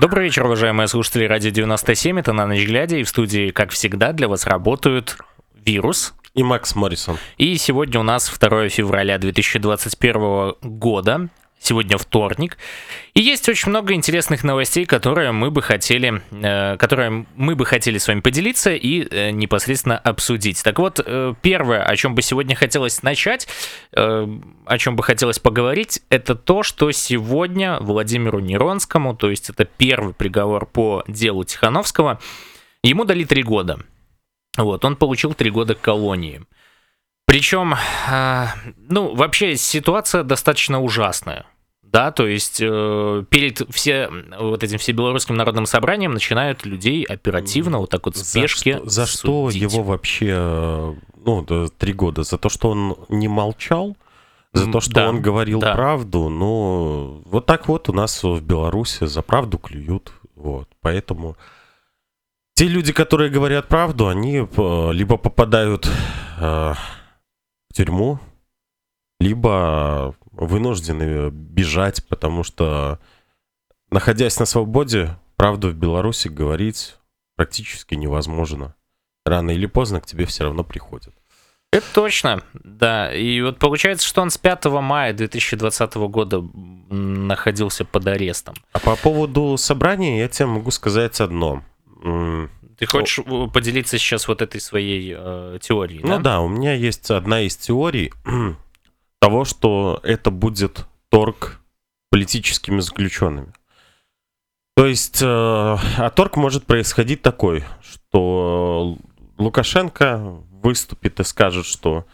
Добрый вечер, уважаемые слушатели Радио 97. Это на ночь глядя. И в студии, как всегда, для вас работают Вирус. И Макс Моррисон. И сегодня у нас 2 февраля 2021 года. Сегодня вторник. И есть очень много интересных новостей, которые мы бы хотели, э, которые мы бы хотели с вами поделиться и э, непосредственно обсудить. Так вот, э, первое, о чем бы сегодня хотелось начать, э, о чем бы хотелось поговорить, это то, что сегодня Владимиру Неронскому, то есть это первый приговор по делу Тихановского, ему дали три года. Вот, он получил три года колонии. Причем, э, ну, вообще ситуация достаточно ужасная да, то есть э, перед все вот этим всебелорусским народным собранием начинают людей оперативно вот так вот в спешке За что, за что его вообще, ну, три года? За то, что он не молчал? За то, что да, он говорил да. правду? Ну, вот так вот у нас в Беларуси за правду клюют, вот, поэтому... Те люди, которые говорят правду, они э, либо попадают э, в тюрьму, либо вынуждены бежать, потому что, находясь на свободе, правду в Беларуси говорить практически невозможно. Рано или поздно к тебе все равно приходят. Это точно, да. И вот получается, что он с 5 мая 2020 года находился под арестом. А по поводу собрания я тебе могу сказать одно. Ты хочешь О... поделиться сейчас вот этой своей э, теорией? Ну да? да, у меня есть одна из теорий того, что это будет торг политическими заключенными. То есть, э, а торг может происходить такой, что Лукашенко выступит и скажет, что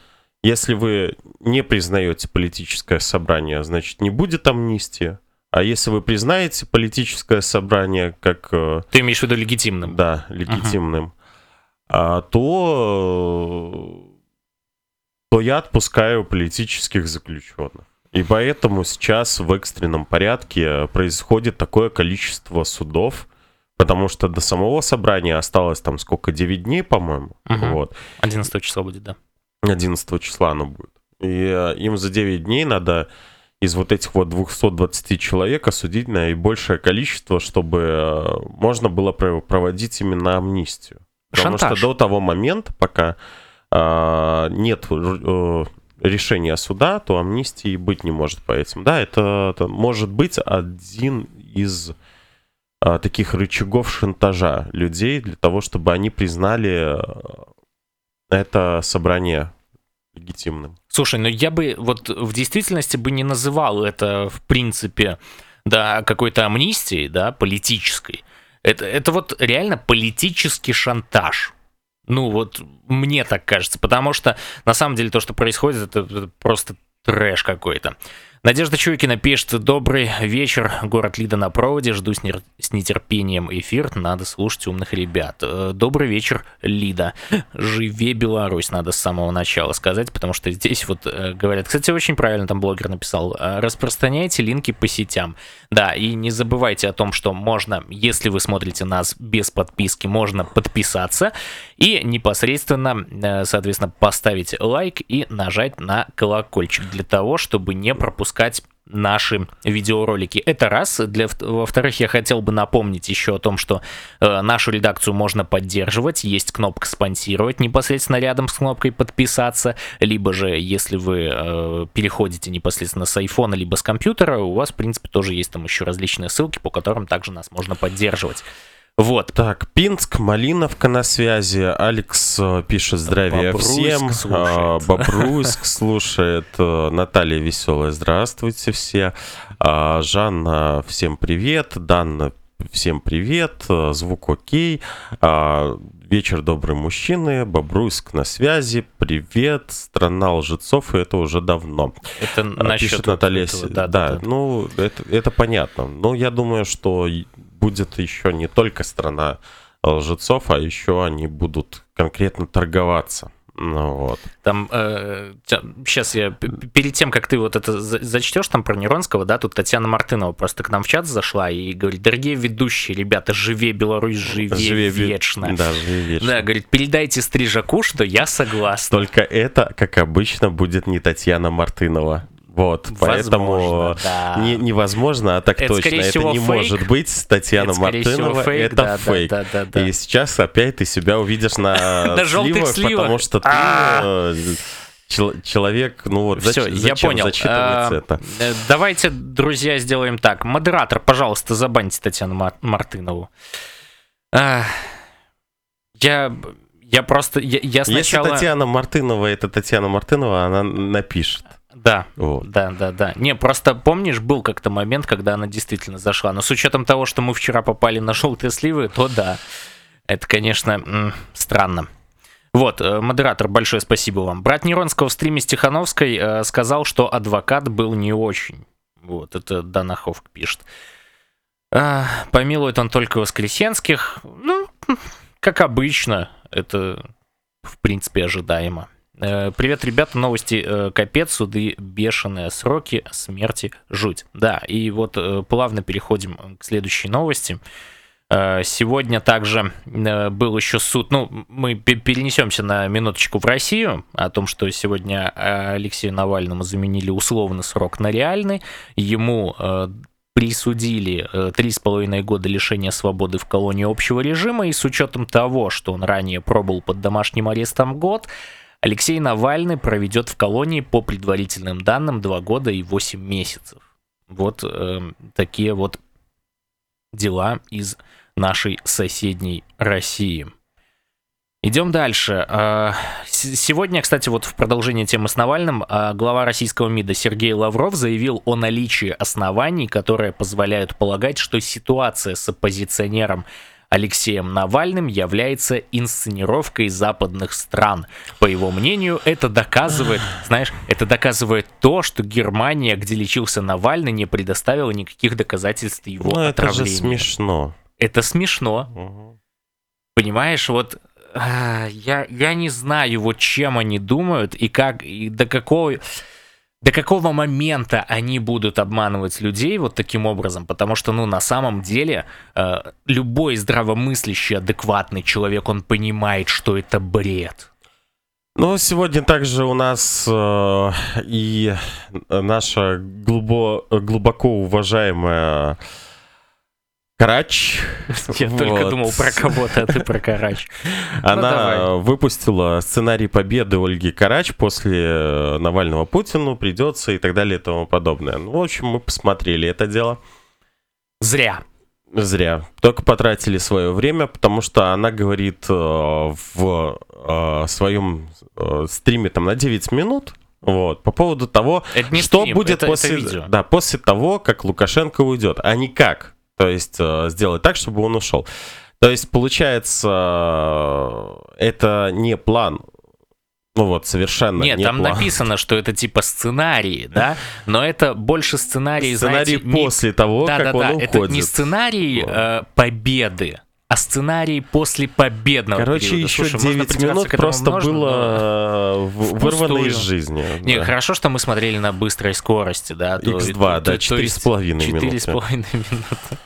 если вы не признаете политическое собрание, значит не будет амнистии. А если вы признаете политическое собрание как... Э, Ты имеешь в виду легитимным? Да, легитимным. Uh-huh. то то я отпускаю политических заключенных. И поэтому сейчас в экстренном порядке происходит такое количество судов, потому что до самого собрания осталось там сколько, 9 дней, по-моему. Угу. Вот. 11 числа будет, да. 11 числа оно будет. И э, им за 9 дней надо из вот этих вот 220 человек осудить наибольшее количество, чтобы э, можно было проводить именно амнистию. Потому Шантаж. что до того момента, пока нет э, решения суда, то амнистии быть не может по этим. Да, это, это может быть один из а, таких рычагов шантажа людей для того, чтобы они признали э, это собрание легитимным. Слушай, ну я бы вот в действительности бы не называл это в принципе да, какой-то амнистией, да, политической. Это, это вот реально политический шантаж. Ну, вот мне так кажется, потому что на самом деле то, что происходит, это, это просто трэш какой-то. Надежда Чуйкина пишет «Добрый вечер, город Лида на проводе, жду с, нер... с нетерпением эфир, надо слушать умных ребят». Э, Добрый вечер, Лида. Живе Беларусь, надо с самого начала сказать, потому что здесь вот э, говорят, кстати, очень правильно там блогер написал, «Э, распространяйте линки по сетям. Да, и не забывайте о том, что можно, если вы смотрите нас без подписки, можно подписаться и непосредственно, соответственно, поставить лайк и нажать на колокольчик для того, чтобы не пропускать выпускать наши видеоролики. Это раз. Для, во-вторых, я хотел бы напомнить еще о том, что э, нашу редакцию можно поддерживать. Есть кнопка «Спонсировать» непосредственно рядом с кнопкой «Подписаться». Либо же, если вы э, переходите непосредственно с айфона, либо с компьютера, у вас, в принципе, тоже есть там еще различные ссылки, по которым также нас можно поддерживать. Вот. Так, Пинск, Малиновка на связи. Алекс э, пишет здравия Бобруйск всем. Слушает. Бобруйск слушает. Э, Наталья Веселая, здравствуйте все. Жанна, всем привет. Данна, всем привет. Э, звук окей. Вечер, добрые мужчины. Бобруйск на связи. Привет. Страна лжецов, и это уже давно. Это насчет Пишет Наталья. Этого, да, да, да, ну, это, это понятно. Но я думаю, что будет еще не только страна лжецов, а еще они будут конкретно торговаться. Ну вот. Там э, сейчас я перед тем, как ты вот это зачтешь там про Неронского, да, тут Татьяна Мартынова просто к нам в чат зашла и говорит: дорогие ведущие, ребята, живе Беларусь, живе, живе вечно. Да, живе вечно. Да, говорит, передайте Стрижаку, что я согласна. Только это, как обычно, будет не Татьяна Мартынова. Вот, Возможно, поэтому да. не, невозможно, а так это, точно, это не фейк. может быть. Татьяна это, Мартынова, фейк, это да, фейк. Да, да, да, И сейчас опять ты себя увидишь на, на сливах, потому что ты а. э, человек, ну вот, Все, зачем, я понял. зачитывается а, это? Э, давайте, друзья, сделаем так. Модератор, пожалуйста, забаньте Татьяну Мартынову. А, я, я просто, я, я сначала... Если Татьяна Мартынова, это Татьяна Мартынова, она напишет. Да, вот. да, да, да. Не, просто помнишь, был как-то момент, когда она действительно зашла. Но с учетом того, что мы вчера попали на желтые сливы, то да. Это, конечно, странно. Вот, э, модератор, большое спасибо вам. Брат Неронского в стриме Стехановской э, сказал, что адвокат был не очень. Вот, это Данаховк пишет. А, помилует он только воскресенских. Ну, как обычно, это в принципе ожидаемо. Э, привет, ребята, новости э, капец, суды бешеные, сроки смерти жуть. Да, и вот э, плавно переходим к следующей новости. Сегодня также был еще суд, ну, мы перенесемся на минуточку в Россию, о том, что сегодня Алексею Навальному заменили условный срок на реальный, ему присудили три с половиной года лишения свободы в колонии общего режима, и с учетом того, что он ранее пробыл под домашним арестом год, Алексей Навальный проведет в колонии по предварительным данным 2 года и 8 месяцев. Вот э, такие вот дела из нашей соседней России. Идем дальше. А, сегодня, кстати, вот в продолжение темы с Навальным, а, глава российского МИДа Сергей Лавров заявил о наличии оснований, которые позволяют полагать, что ситуация с оппозиционером Алексеем Навальным является инсценировкой западных стран. По его мнению, это доказывает, знаешь, это доказывает то, что Германия, где лечился Навальный, не предоставила никаких доказательств его ну, отравления. это же смешно. Это смешно. Угу. Понимаешь, вот а, я, я не знаю, вот чем они думают и как, и до какого, до какого момента они будут обманывать людей вот таким образом, потому что, ну, на самом деле, э, любой здравомыслящий, адекватный человек, он понимает, что это бред. Ну, сегодня также у нас э, и наша глубо, глубоко уважаемая Карач. Я вот. только думал про кого-то, а ты про Карач. Она ну, выпустила сценарий победы Ольги Карач после э, Навального Путину, придется и так далее и тому подобное. Ну, в общем, мы посмотрели это дело. Зря. Зря. Только потратили свое время, потому что она говорит э, в э, своем э, стриме там на 9 минут, вот, по поводу того, что стрим, будет это, после, это да, после того, как Лукашенко уйдет, а не как. То есть э, сделать так, чтобы он ушел. То есть, получается, э, это не план ну вот, совершенно Нет, не там план. написано, что это типа сценарий, да? Но это больше сценарий, сценарий знаете, после не... того, да, как да, он да, уходит. Это не сценарий э, победы, а сценарий после победного Короче, периода. еще Слушай, 9 минут просто можно, было но... вырвано из жизни. Не, да. хорошо, что мы смотрели на быстрой скорости, да. X2, то, да, 4,5 минуты. 4,5 минуты.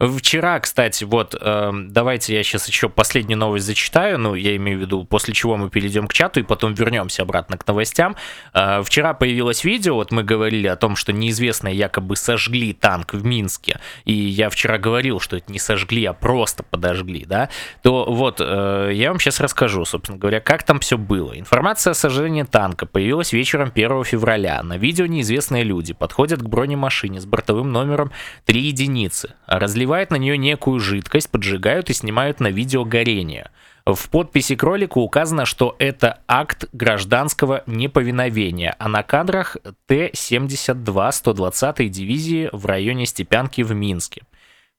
Вчера, кстати, вот, э, давайте я сейчас еще последнюю новость зачитаю, ну, я имею в виду, после чего мы перейдем к чату и потом вернемся обратно к новостям. Э, вчера появилось видео, вот мы говорили о том, что неизвестные якобы сожгли танк в Минске, и я вчера говорил, что это не сожгли, а просто подожгли, да, то вот, э, я вам сейчас расскажу, собственно говоря, как там все было. Информация о сожжении танка появилась вечером 1 февраля. На видео неизвестные люди подходят к бронемашине с бортовым номером 3 единицы, разливают на нее некую жидкость, поджигают и снимают на видео горение. В подписи к ролику указано, что это акт гражданского неповиновения, а на кадрах Т-72 120-й дивизии в районе Степянки в Минске.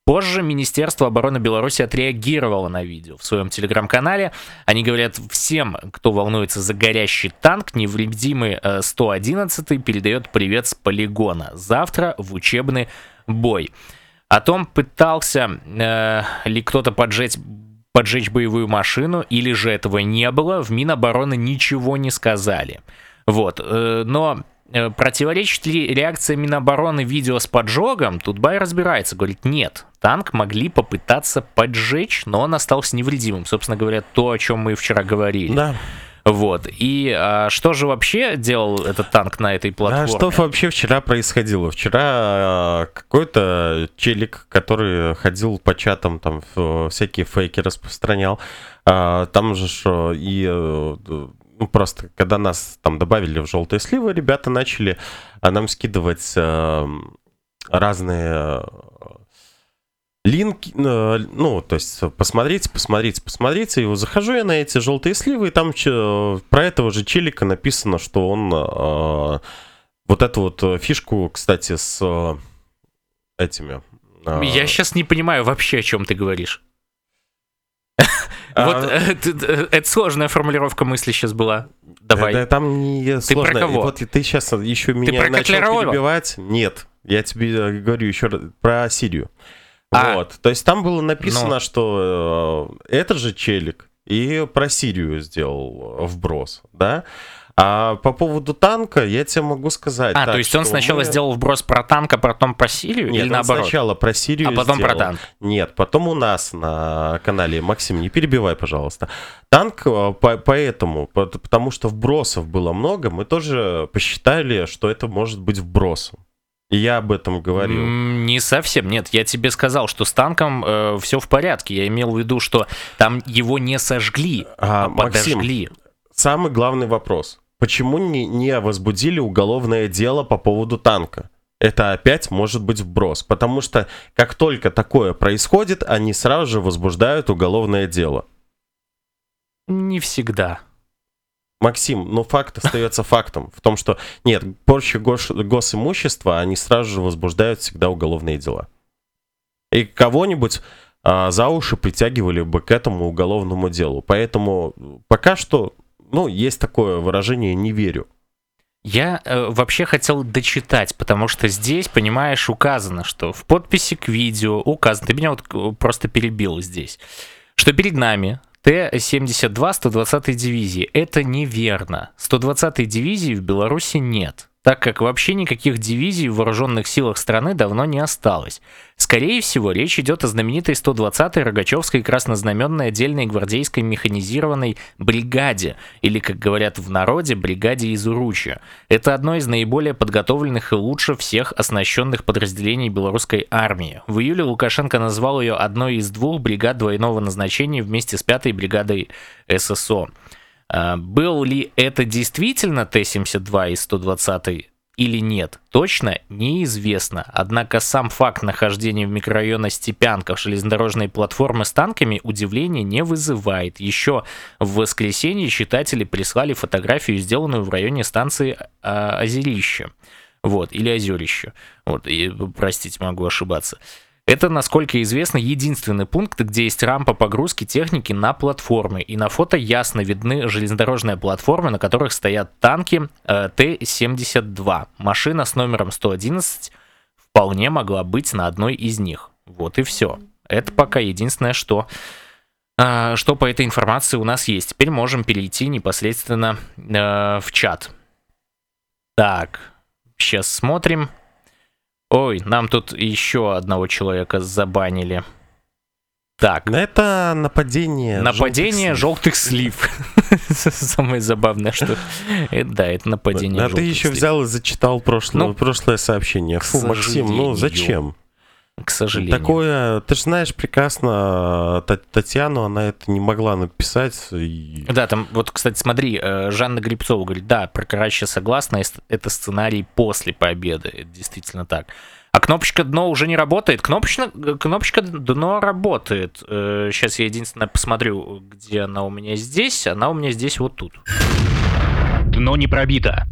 Позже Министерство обороны Беларуси отреагировало на видео в своем телеграм-канале. Они говорят, всем, кто волнуется за горящий танк, невредимый 111 э, передает привет с полигона. Завтра в учебный бой. О том, пытался э, ли кто-то поджечь поджечь боевую машину, или же этого не было, в Минобороны ничего не сказали. Вот, э, но э, противоречит ли реакция Минобороны видео с поджогом, тут Бай разбирается, говорит, нет, танк могли попытаться поджечь, но он остался невредимым. Собственно говоря, то, о чем мы вчера говорили. Да. Вот. И а, что же вообще делал этот танк на этой платформе? А что вообще вчера происходило? Вчера а, какой-то челик, который ходил по чатам, там всякие фейки распространял, а, там же что, и э, ну, просто когда нас там добавили в желтые сливы, ребята начали а, нам скидывать а, разные линки, э, ну, то есть посмотрите, посмотрите, посмотрите. И захожу я на эти желтые сливы, и там про этого же челика написано, что он э, вот эту вот фишку, кстати, с э, этими... Я сейчас не понимаю вообще, о чем ты говоришь. Вот это сложная формулировка мысли сейчас была. Давай. Да там не сложно. Ты про кого? Вот ты сейчас еще меня начал перебивать. Нет, я тебе говорю еще раз про Сирию. А. Вот. То есть там было написано, ну. что э, это же челик и про Сирию сделал вброс, да? А по поводу танка я тебе могу сказать. А, так, то есть он сначала мы... сделал вброс про танк, а потом про Сирию? Нет, или наоборот? сначала про Сирию А потом сделал. про танк? Нет, потом у нас на канале, Максим, не перебивай, пожалуйста. Танк э, по поэтому, потому что вбросов было много, мы тоже посчитали, что это может быть вбросом. Я об этом говорил. Не совсем, нет. Я тебе сказал, что с танком э, все в порядке. Я имел в виду, что там его не сожгли, а, а подожгли. Максим, самый главный вопрос. Почему не, не возбудили уголовное дело по поводу танка? Это опять может быть вброс. Потому что как только такое происходит, они сразу же возбуждают уголовное дело. Не всегда. Максим, но факт остается фактом. В том, что нет, порча гос, госимущества, они сразу же возбуждают всегда уголовные дела. И кого-нибудь а, за уши притягивали бы к этому уголовному делу. Поэтому пока что, ну, есть такое выражение «не верю». Я э, вообще хотел дочитать, потому что здесь, понимаешь, указано, что в подписи к видео указано, ты меня вот просто перебил здесь, что перед нами Т-72 120 дивизии. Это неверно. 120 дивизии в Беларуси нет так как вообще никаких дивизий в вооруженных силах страны давно не осталось. Скорее всего, речь идет о знаменитой 120-й Рогачевской краснознаменной отдельной гвардейской механизированной бригаде, или, как говорят в народе, бригаде из Уруча. Это одно из наиболее подготовленных и лучше всех оснащенных подразделений белорусской армии. В июле Лукашенко назвал ее одной из двух бригад двойного назначения вместе с пятой бригадой ССО. А, был ли это действительно Т-72 из 120 или нет, точно неизвестно. Однако сам факт нахождения в микрорайоне Степянка в железнодорожной платформы с танками удивления не вызывает. Еще в воскресенье читатели прислали фотографию, сделанную в районе станции а, Озерище. Вот, или Озерище. Вот, и, простите, могу ошибаться. Это, насколько известно, единственный пункт, где есть рампа погрузки техники на платформы. И на фото ясно видны железнодорожные платформы, на которых стоят танки э, Т-72. Машина с номером 111 вполне могла быть на одной из них. Вот и все. Это пока единственное, что, э, что по этой информации у нас есть. Теперь можем перейти непосредственно э, в чат. Так, сейчас смотрим. Ой, нам тут еще одного человека забанили. Так. Это нападение. Нападение желтых слив. Самое забавное, что... Да, это нападение А ты еще взял и зачитал ну, прошлое сообщение. Фу, Максим, ну зачем? К сожалению. Такое, ты же знаешь прекрасно Татьяну, она это не могла написать. И... Да, там, вот, кстати, смотри, э, Жанна Грибцова говорит, да, про Карача согласна, это сценарий после победы, это действительно так. А кнопочка дно уже не работает. Кнопочка, кнопочка дно работает. Сейчас э, я единственное посмотрю, где она у меня здесь. Она у меня здесь вот тут. Дно не пробито.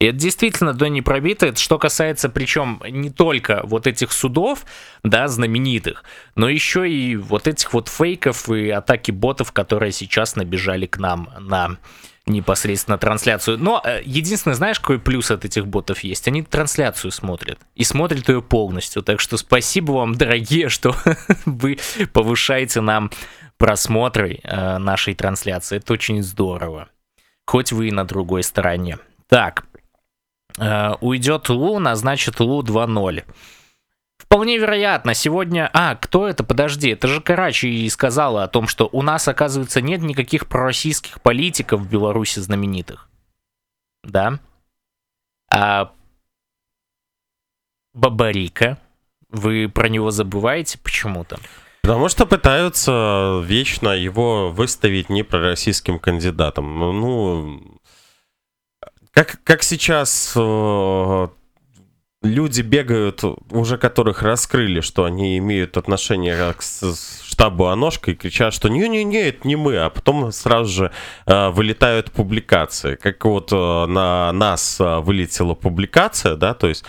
И это действительно до не пробито. Это что касается, причем не только вот этих судов, да, знаменитых, но еще и вот этих вот фейков и атаки ботов, которые сейчас набежали к нам на непосредственно трансляцию. Но э, единственное, знаешь, какой плюс от этих ботов есть? Они трансляцию смотрят. И смотрят ее полностью. Так что спасибо вам, дорогие, что вы повышаете нам просмотры э, нашей трансляции. Это очень здорово. Хоть вы и на другой стороне. Так, Э, уйдет Лу, назначит Лу 2.0. Вполне вероятно, сегодня... А, кто это? Подожди, это же Карачи сказала о том, что у нас, оказывается, нет никаких пророссийских политиков в Беларуси знаменитых. Да? А Бабарика, вы про него забываете почему-то? Потому что пытаются вечно его выставить непророссийским кандидатом. Ну, как, как сейчас э, люди бегают, уже которых раскрыли, что они имеют отношение к штабу Аношка и кричат, что не-не-не, это не мы, а потом сразу же э, вылетают публикации. Как вот э, на нас э, вылетела публикация, да, то есть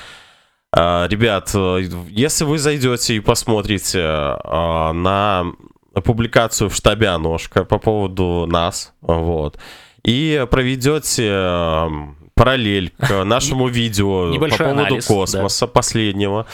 э, Ребят, э, если вы зайдете и посмотрите э, на публикацию в штабе Аношка по поводу нас, вот, и проведете параллель к нашему видео по поводу космоса последнего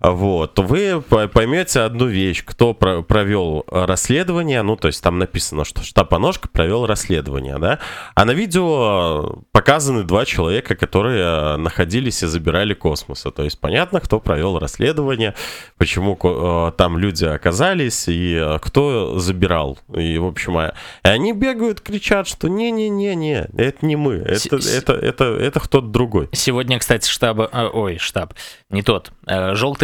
вот, вы поймете одну вещь, кто провел расследование, ну, то есть там написано, что штаб Аношка провел расследование, да, а на видео показаны два человека, которые находились и забирали космоса, то есть понятно, кто провел расследование, почему э, там люди оказались и э, кто забирал, и, в общем, и они бегают, кричат, что не-не-не-не, это не мы, это, С это, это, это кто-то другой. Сегодня, кстати, штаб, э, ой, штаб, не тот,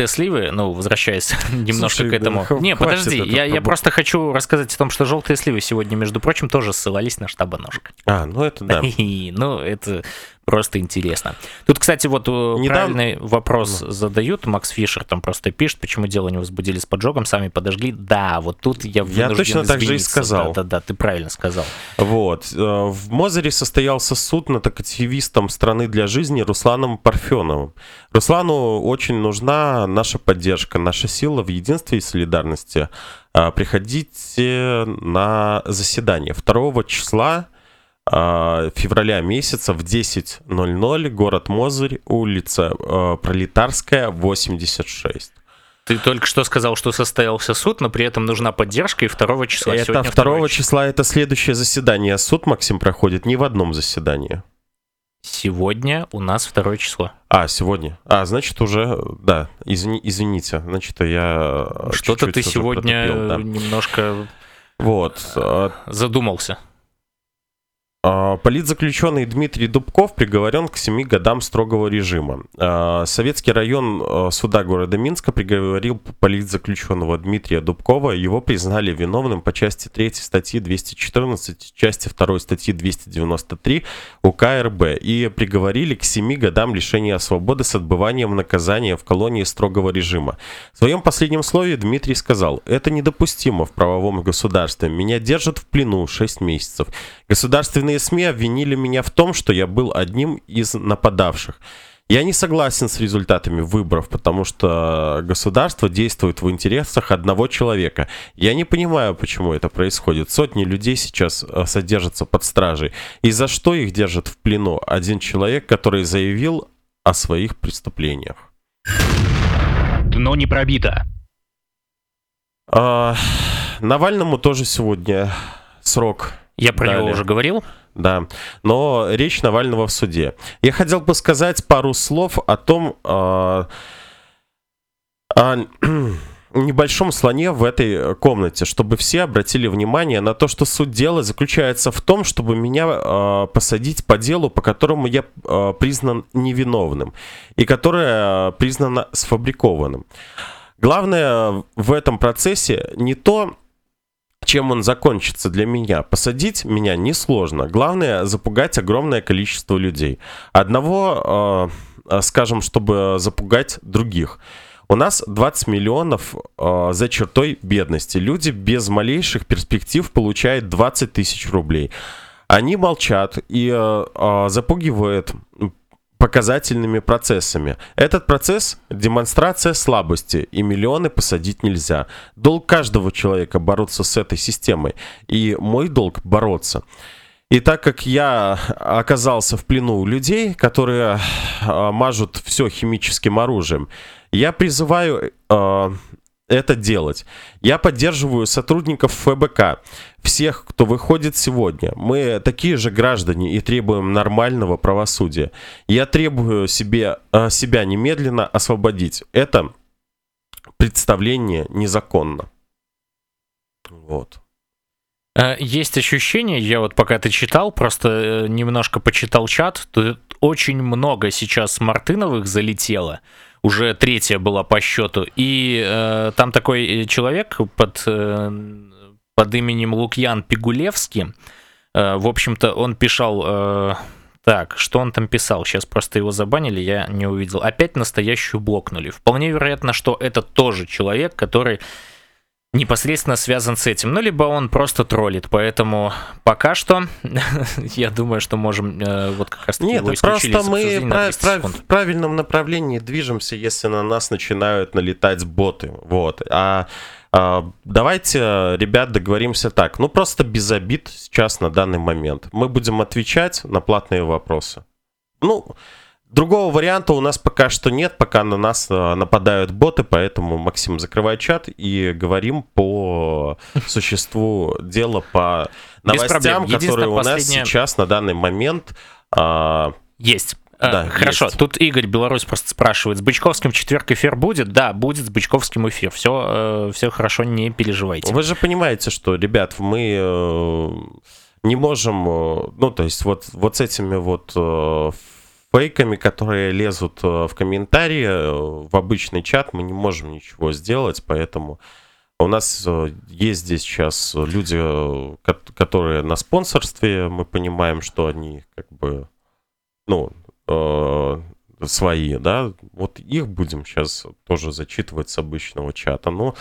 желтые сливы, ну, возвращаясь немножко Слушай, к этому. Да, не, подожди, я, я просто хочу рассказать о том, что желтые сливы сегодня, между прочим, тоже ссылались на штаба ножка. А, ну это да. ну, это просто интересно. Тут, кстати, вот э, Недавно... правильный вопрос ну. задают. Макс Фишер там просто пишет, почему дело не возбудили с поджогом, сами подожгли. Да, вот тут я Я точно так же и сказал. Да-да-да, ты правильно сказал. Вот. Э, в Мозере состоялся суд над активистом страны для жизни Русланом Парфеновым. Руслану очень нужна наша поддержка, наша сила в единстве и солидарности. Э, приходите на заседание 2 числа а, февраля месяца в 10.00 город Мозырь, улица э, Пролетарская, 86. Ты только что сказал, что состоялся суд, но при этом нужна поддержка, и 2 числа Это 2 числа, числа это следующее заседание. Суд, Максим, проходит не в одном заседании. Сегодня у нас 2 число. А, сегодня. А, значит, уже, да, извини, извините. Значит, я Что-то ты сегодня да. немножко вот. А задумался. А, политзаключенный Дмитрий Дубков приговорен к 7 годам строгого режима. А, Советский район а, суда города Минска приговорил политзаключенного Дмитрия Дубкова. Его признали виновным по части 3 статьи 214, части 2 статьи 293 УК РБ и приговорили к 7 годам лишения свободы с отбыванием наказания в колонии строгого режима. В своем последнем слове Дмитрий сказал, это недопустимо в правовом государстве. Меня держат в плену 6 месяцев. Государственные СМИ обвинили меня в том, что я был одним из нападавших. Я не согласен с результатами выборов, потому что государство действует в интересах одного человека. Я не понимаю, почему это происходит. Сотни людей сейчас э, содержатся под стражей. И за что их держат в плену? Один человек, который заявил о своих преступлениях. Дно не пробито. А, Навальному тоже сегодня срок я про Далее. него уже говорил. Да, но речь Навального в суде. Я хотел бы сказать пару слов о том, э, о небольшом слоне в этой комнате, чтобы все обратили внимание на то, что суть дела заключается в том, чтобы меня э, посадить по делу, по которому я э, признан невиновным и которое признано сфабрикованным. Главное в этом процессе не то, чем он закончится для меня. Посадить меня несложно. Главное запугать огромное количество людей. Одного, э, скажем, чтобы запугать других. У нас 20 миллионов э, за чертой бедности. Люди без малейших перспектив получают 20 тысяч рублей. Они молчат и э, э, запугивают показательными процессами. Этот процесс – демонстрация слабости, и миллионы посадить нельзя. Долг каждого человека бороться с этой системой, и мой долг – бороться. И так как я оказался в плену у людей, которые э, мажут все химическим оружием, я призываю э, это делать. Я поддерживаю сотрудников ФБК, всех, кто выходит сегодня. Мы такие же граждане и требуем нормального правосудия. Я требую себе, э, себя немедленно освободить. Это представление незаконно. Вот. Э, есть ощущение, я вот пока ты читал, просто э, немножко почитал чат, тут очень много сейчас Мартыновых залетело, уже третья была по счету, и э, там такой человек под, э, под именем Лукьян Пигулевский, э, в общем-то, он писал... Э, так, что он там писал? Сейчас просто его забанили, я не увидел. Опять настоящую блокнули. Вполне вероятно, что это тоже человек, который непосредственно связан с этим. Ну, либо он просто троллит, поэтому пока что я думаю, что можем э, вот как раз Нет, просто мы прав, прав, в правильном направлении движемся, если на нас начинают налетать боты. Вот. А, а давайте, ребят, договоримся так. Ну, просто без обид сейчас на данный момент. Мы будем отвечать на платные вопросы. Ну, Другого варианта у нас пока что нет, пока на нас э, нападают боты, поэтому, Максим, закрывай чат и говорим по существу дела, по новостям, которые у нас сейчас на данный момент... А... Есть. Э, да, Хорошо, есть. тут Игорь Беларусь просто спрашивает, с Бычковским четверг эфир будет? Да, будет с Бычковским эфир. Все, э, все хорошо, не переживайте. Вы же понимаете, что, ребят, мы э, не можем, э, ну, то есть вот, вот с этими вот э, фейками, которые лезут э, в комментарии, э, в обычный чат, мы не можем ничего сделать, поэтому у нас э, есть здесь сейчас люди, которые на спонсорстве, мы понимаем, что они как бы, ну, свои, да, вот их будем сейчас тоже зачитывать с обычного чата, но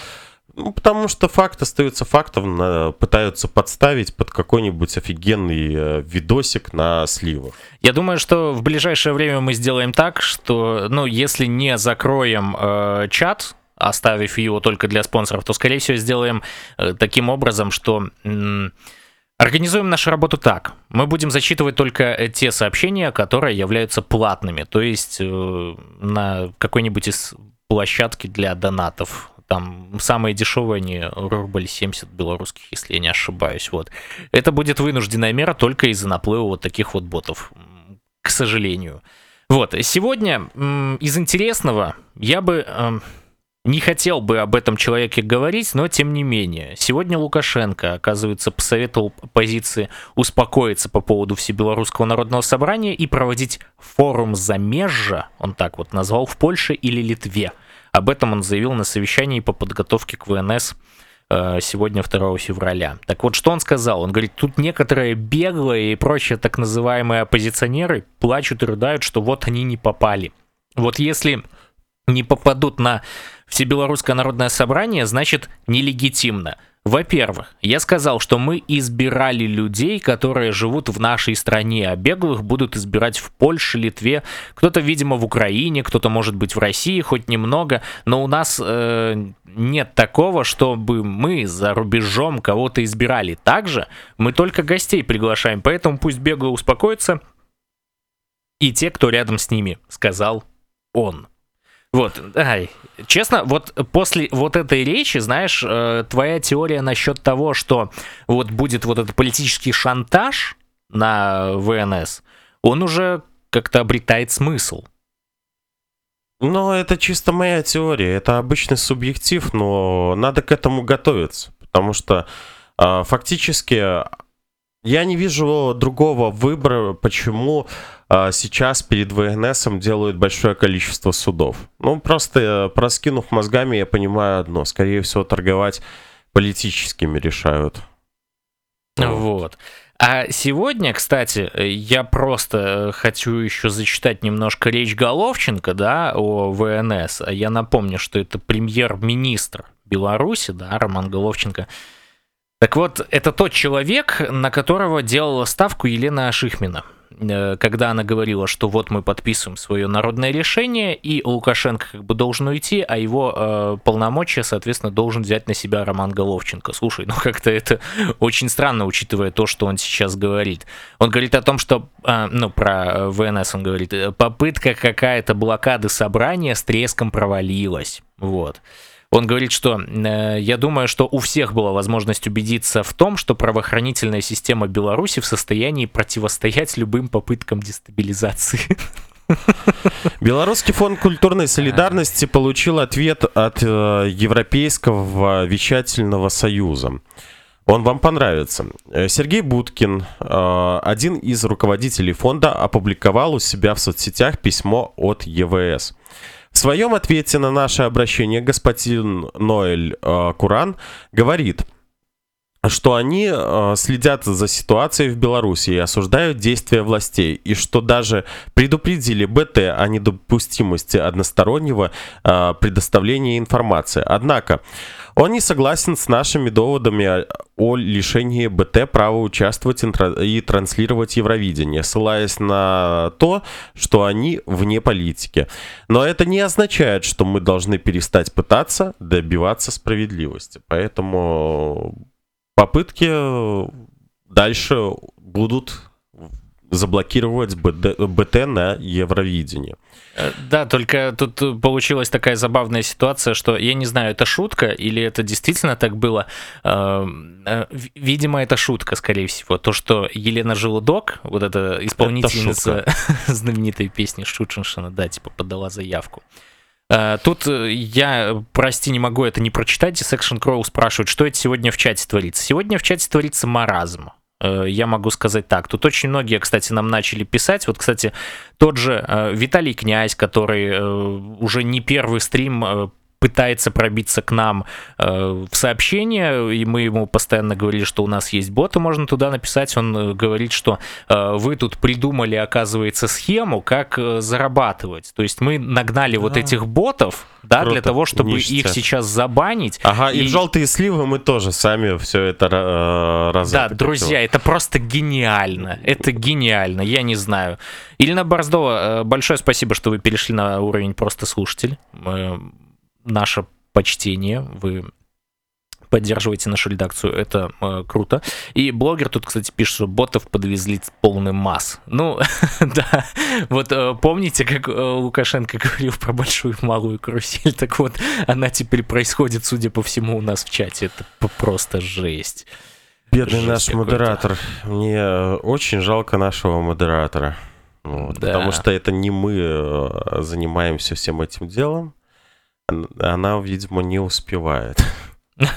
ну, потому что факт остается фактом, пытаются подставить под какой-нибудь офигенный э, видосик на сливах. Я думаю, что в ближайшее время мы сделаем так, что, ну, если не закроем э, чат, оставив его только для спонсоров, то, скорее всего, сделаем э, таким образом, что... М- Организуем нашу работу так. Мы будем зачитывать только э, те сообщения, которые являются платными, то есть э, на какой-нибудь из площадки для донатов там самые дешевые они рубль 70 белорусских, если я не ошибаюсь. Вот. Это будет вынужденная мера только из-за наплыва вот таких вот ботов, к сожалению. Вот, сегодня из интересного я бы эм, не хотел бы об этом человеке говорить, но тем не менее. Сегодня Лукашенко, оказывается, посоветовал оппозиции успокоиться по поводу Всебелорусского народного собрания и проводить форум замежжа, он так вот назвал, в Польше или Литве – об этом он заявил на совещании по подготовке к ВНС э, сегодня 2 февраля. Так вот, что он сказал? Он говорит, тут некоторые беглые и прочие так называемые оппозиционеры плачут и рыдают, что вот они не попали. Вот если не попадут на Всебелорусское народное собрание, значит нелегитимно. Во-первых, я сказал, что мы избирали людей, которые живут в нашей стране, а беглых будут избирать в Польше, Литве, кто-то, видимо, в Украине, кто-то, может быть, в России хоть немного, но у нас э, нет такого, чтобы мы за рубежом кого-то избирали. Также мы только гостей приглашаем, поэтому пусть беглые успокоятся, и те, кто рядом с ними, сказал он. Вот, ай, честно, вот после вот этой речи, знаешь, э, твоя теория насчет того, что вот будет вот этот политический шантаж на ВНС, он уже как-то обретает смысл. Ну, это чисто моя теория, это обычный субъектив, но надо к этому готовиться, потому что э, фактически я не вижу другого выбора, почему э, сейчас перед ВНСом делают большое количество судов. Ну, просто э, проскинув мозгами, я понимаю одно. Скорее всего, торговать политическими решают. Вот. А сегодня, кстати, я просто э, хочу еще зачитать немножко речь Головченко, да, о ВНС. Я напомню, что это премьер-министр Беларуси, да, Роман Головченко, так вот, это тот человек, на которого делала ставку Елена Шихмина э, когда она говорила, что вот мы подписываем свое народное решение, и Лукашенко как бы должен уйти, а его э, полномочия, соответственно, должен взять на себя Роман Головченко. Слушай, ну как-то это очень странно, учитывая то, что он сейчас говорит. Он говорит о том, что, э, ну, про ВНС он говорит, попытка какая-то блокады собрания с треском провалилась. Вот. Он говорит, что э, я думаю, что у всех была возможность убедиться в том, что правоохранительная система Беларуси в состоянии противостоять любым попыткам дестабилизации. Белорусский фонд культурной солидарности получил ответ от э, Европейского вещательного союза. Он вам понравится. Э, Сергей Будкин, один из руководителей фонда, опубликовал у себя в соцсетях письмо от ЕВС. В своем ответе на наше обращение господин Ноэль э, Куран говорит – что они э, следят за ситуацией в Беларуси и осуждают действия властей, и что даже предупредили БТ о недопустимости одностороннего э, предоставления информации. Однако он не согласен с нашими доводами о, лишении БТ права участвовать и транслировать Евровидение, ссылаясь на то, что они вне политики. Но это не означает, что мы должны перестать пытаться добиваться справедливости. Поэтому попытки дальше будут заблокировать БТ на Евровидении. Э, да, только тут получилась такая забавная ситуация, что я не знаю, это шутка или это действительно так было. Э, видимо, это шутка, скорее всего. То, что Елена Желудок, вот эта исполнительница знаменитой песни Шучиншина, да, типа подала заявку. Э, тут я, прости, не могу это не прочитать. Section Crow спрашивает, что это сегодня в чате творится. Сегодня в чате творится маразм. Э, я могу сказать так. Тут очень многие, кстати, нам начали писать. Вот, кстати, тот же Виталий Князь, который уже не первый стрим пытается пробиться к нам э, в сообщение, и мы ему постоянно говорили, что у нас есть боты, можно туда написать. Он э, говорит, что э, вы тут придумали, оказывается, схему, как э, зарабатывать. То есть мы нагнали а, вот этих ботов, да, круто, для того, чтобы ништяк. их сейчас забанить. Ага, и... и в желтые сливы мы тоже сами все это э, разобрали. Да, друзья, это просто гениально. Это гениально, я не знаю. Ильна Борздова, э, большое спасибо, что вы перешли на уровень просто слушатель наше почтение. Вы поддерживайте нашу редакцию, это э, круто. И блогер тут, кстати, пишет, что ботов подвезли полный масс. Ну, да, вот э, помните, как э, Лукашенко говорил про большую и малую карусель? Так вот, она теперь происходит, судя по всему, у нас в чате. Это просто жесть. Бедный жесть наш модератор. Мне э, очень жалко нашего модератора. Вот, да. Потому что это не мы э, занимаемся всем этим делом она, видимо, не успевает.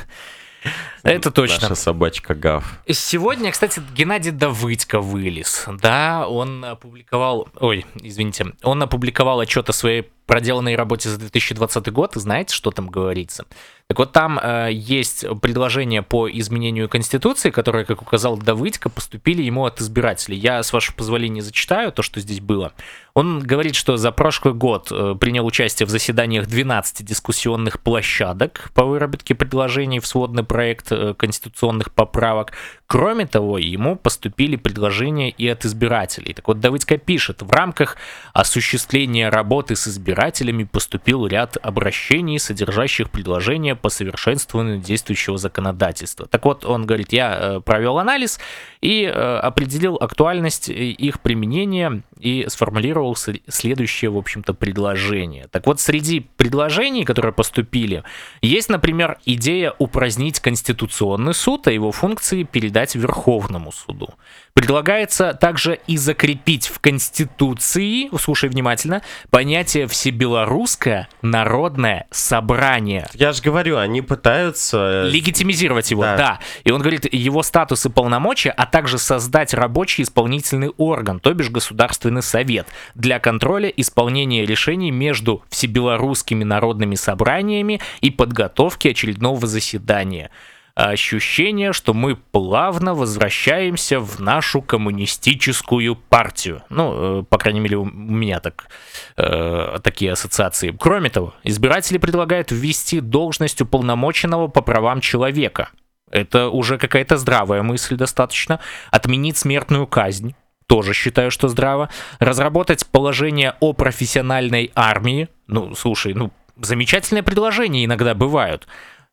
Это точно. Наша собачка Гав. Сегодня, кстати, Геннадий Давыдько вылез. Да, он опубликовал... Ой, извините. Он опубликовал отчет о своей проделанной работе за 2020 год. И знаете, что там говорится? Так вот, там э, есть предложения по изменению Конституции, которые, как указал Давыдько, поступили ему от избирателей. Я, с вашего позволения, зачитаю то, что здесь было. Он говорит, что за прошлый год э, принял участие в заседаниях 12 дискуссионных площадок по выработке предложений в сводный проект э, конституционных поправок. Кроме того, ему поступили предложения и от избирателей. Так вот, Давыдько пишет, в рамках осуществления работы с избирателями поступил ряд обращений, содержащих предложения по совершенствованию действующего законодательства. Так вот, он говорит, я э, провел анализ и определил актуальность их применения и сформулировал следующее, в общем-то, предложение. Так вот, среди предложений, которые поступили, есть, например, идея упразднить Конституционный суд, а его функции передать Верховному суду. Предлагается также и закрепить в Конституции, слушай внимательно, понятие всебелорусское народное собрание. Я же говорю, они пытаются... Э, Легитимизировать его, да. да. И он говорит, его статус и полномочия, а также создать рабочий исполнительный орган, то бишь Государственный совет, для контроля исполнения решений между всебелорусскими народными собраниями и подготовки очередного заседания ощущение, что мы плавно возвращаемся в нашу коммунистическую партию. Ну, э, по крайней мере, у меня так, э, такие ассоциации. Кроме того, избиратели предлагают ввести должность уполномоченного по правам человека. Это уже какая-то здравая мысль достаточно. Отменить смертную казнь. Тоже считаю, что здраво. Разработать положение о профессиональной армии. Ну, слушай, ну, замечательные предложения иногда бывают